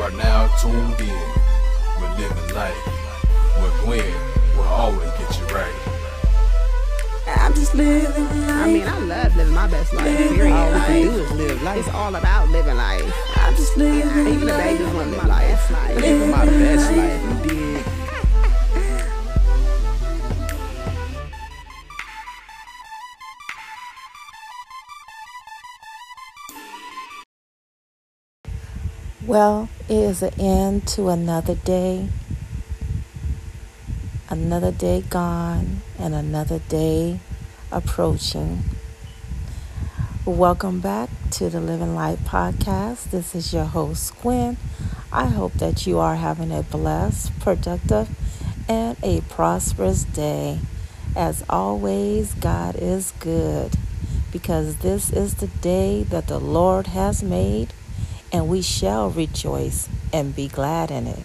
You are now tuned in with Living Life, where Gwen will always get you right. I'm just living life. I mean, I love living my best life. Period. All we Like, can do is live life. it's all about living life. I'm just living Even the life. babies want to live life. Like, Living my best life, you dig? Well, it is an end to another day. Another day gone and another day approaching. Welcome back to the Living Life podcast. This is your host, Gwen. I hope that you are having a blessed, productive, and a prosperous day. As always, God is good because this is the day that the Lord has made and we shall rejoice and be glad in it.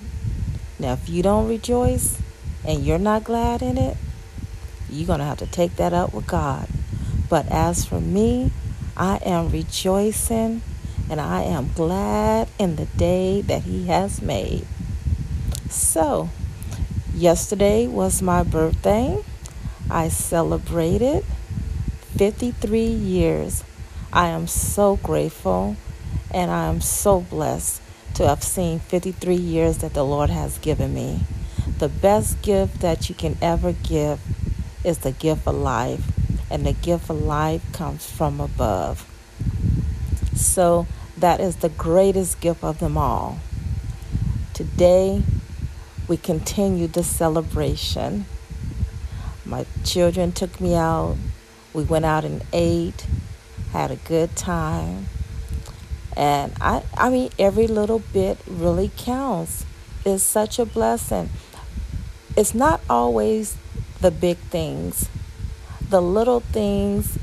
Now, if you don't rejoice and you're not glad in it, you're going to have to take that up with God. But as for me, I am rejoicing and I am glad in the day that He has made. So, yesterday was my birthday. I celebrated 53 years. I am so grateful and I am so blessed to have seen 53 years that the Lord has given me. The best gift that you can ever give is the gift of life, and the gift of life comes from above. So, that is the greatest gift of them all. Today, we continue the celebration. My children took me out. We went out and ate, had a good time. And I, I mean, every little bit really counts. It's such a blessing. It's not always the big things, the little things,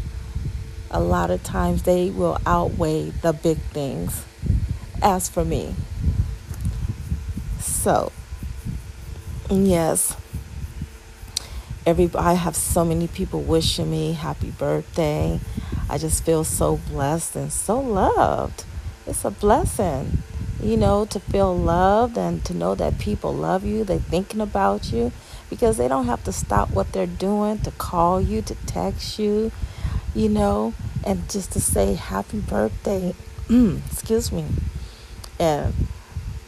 a lot of times they will outweigh the big things. As for me, so yes, every I have so many people wishing me happy birthday. I just feel so blessed and so loved it's a blessing, you know, to feel loved and to know that people love you, they're thinking about you because they don't have to stop what they're doing to call you, to text you, you know, and just to say happy birthday. Mm, excuse me. And,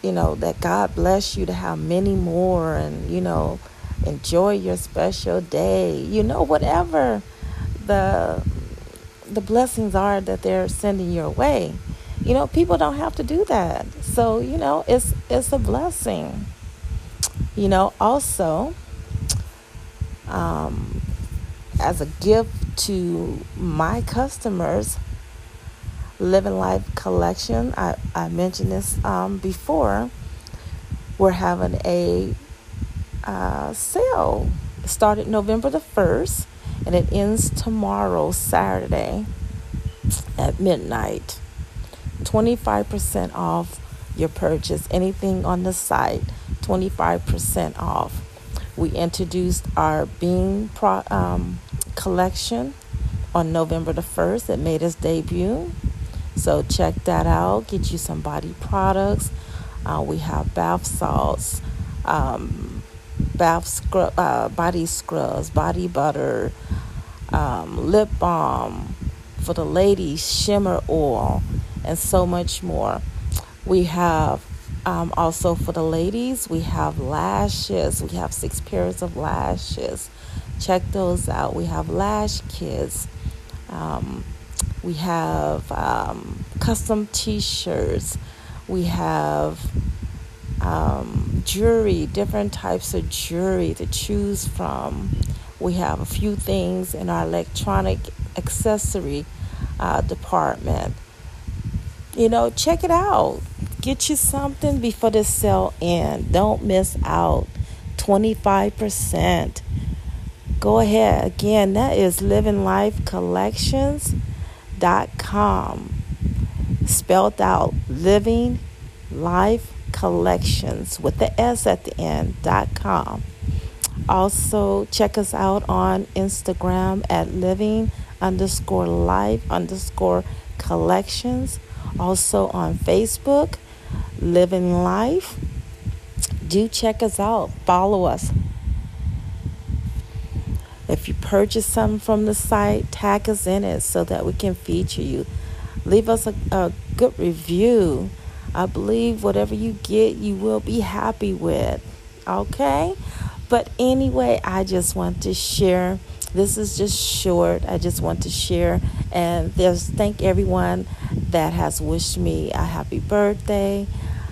you know, that God bless you to have many more and, you know, enjoy your special day, you know, whatever the the blessings are that they're sending your way you know people don't have to do that. So you know it's it's a blessing. You know also um, as a gift to my customers living life collection i, I mentioned this um, before we're having a uh, sale. It started november the 1st and it ends tomorrow saturday at midnight 25% off your purchase. Anything on the site, 25% off. We introduced our Bean pro, um, collection on November the 1st. It made its debut. So check that out. Get you some body products. Uh, we have bath salts, um, bath scrub, uh, body scrubs, body butter, um, lip balm for the ladies, shimmer oil and so much more. We have um, also for the ladies, we have lashes. We have six pairs of lashes. Check those out. We have lash kits. Um, we have um, custom t shirts. We have um, jewelry, different types of jewelry to choose from. We have a few things in our electronic accessory uh, department you know, check it out. Get you something before the sale end. Don't miss out. 25%. Go ahead. Again, that is livinglifecollections.com. Spelled out Living Life Collections with the S at the end dot com. Also, check us out on Instagram at living underscore life underscore collections also on Facebook living life, do check us out. Follow us. If you purchase something from the site, tag us in it so that we can feature you. Leave us a, a good review. I believe whatever you get, you will be happy with. Okay? But anyway, I just want to share. This is just short. I just want to share and just thank everyone that has wished me a happy birthday.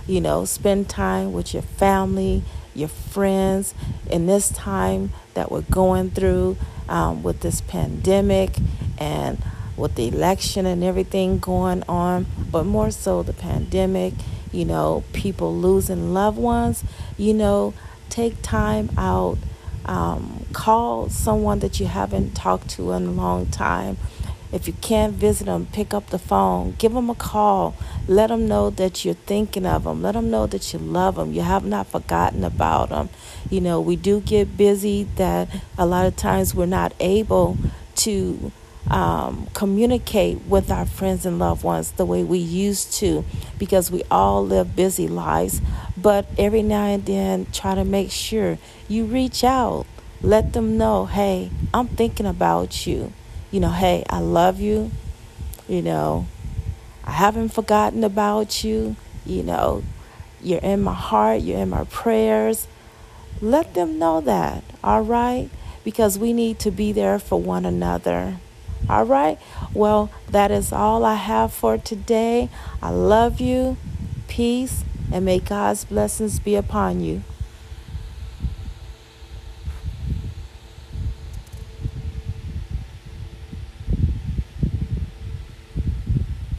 You know, spend time with your family, your friends in this time that we're going through um, with this pandemic and with the election and everything going on, but more so the pandemic, you know, people losing loved ones, you know, take time out, um, call someone that you haven't talked to in a long time. If you can't visit them, pick up the phone, give them a call, let them know that you're thinking of them, let them know that you love them, you have not forgotten about them. You know, we do get busy that a lot of times we're not able to um, communicate with our friends and loved ones the way we used to because we all live busy lives. But every now and then, try to make sure you reach out. Let them know, hey, I'm thinking about you. You know, hey, I love you. You know, I haven't forgotten about you. You know, you're in my heart, you're in my prayers. Let them know that, all right? Because we need to be there for one another. All right. Well, that is all I have for today. I love you. Peace. And may God's blessings be upon you.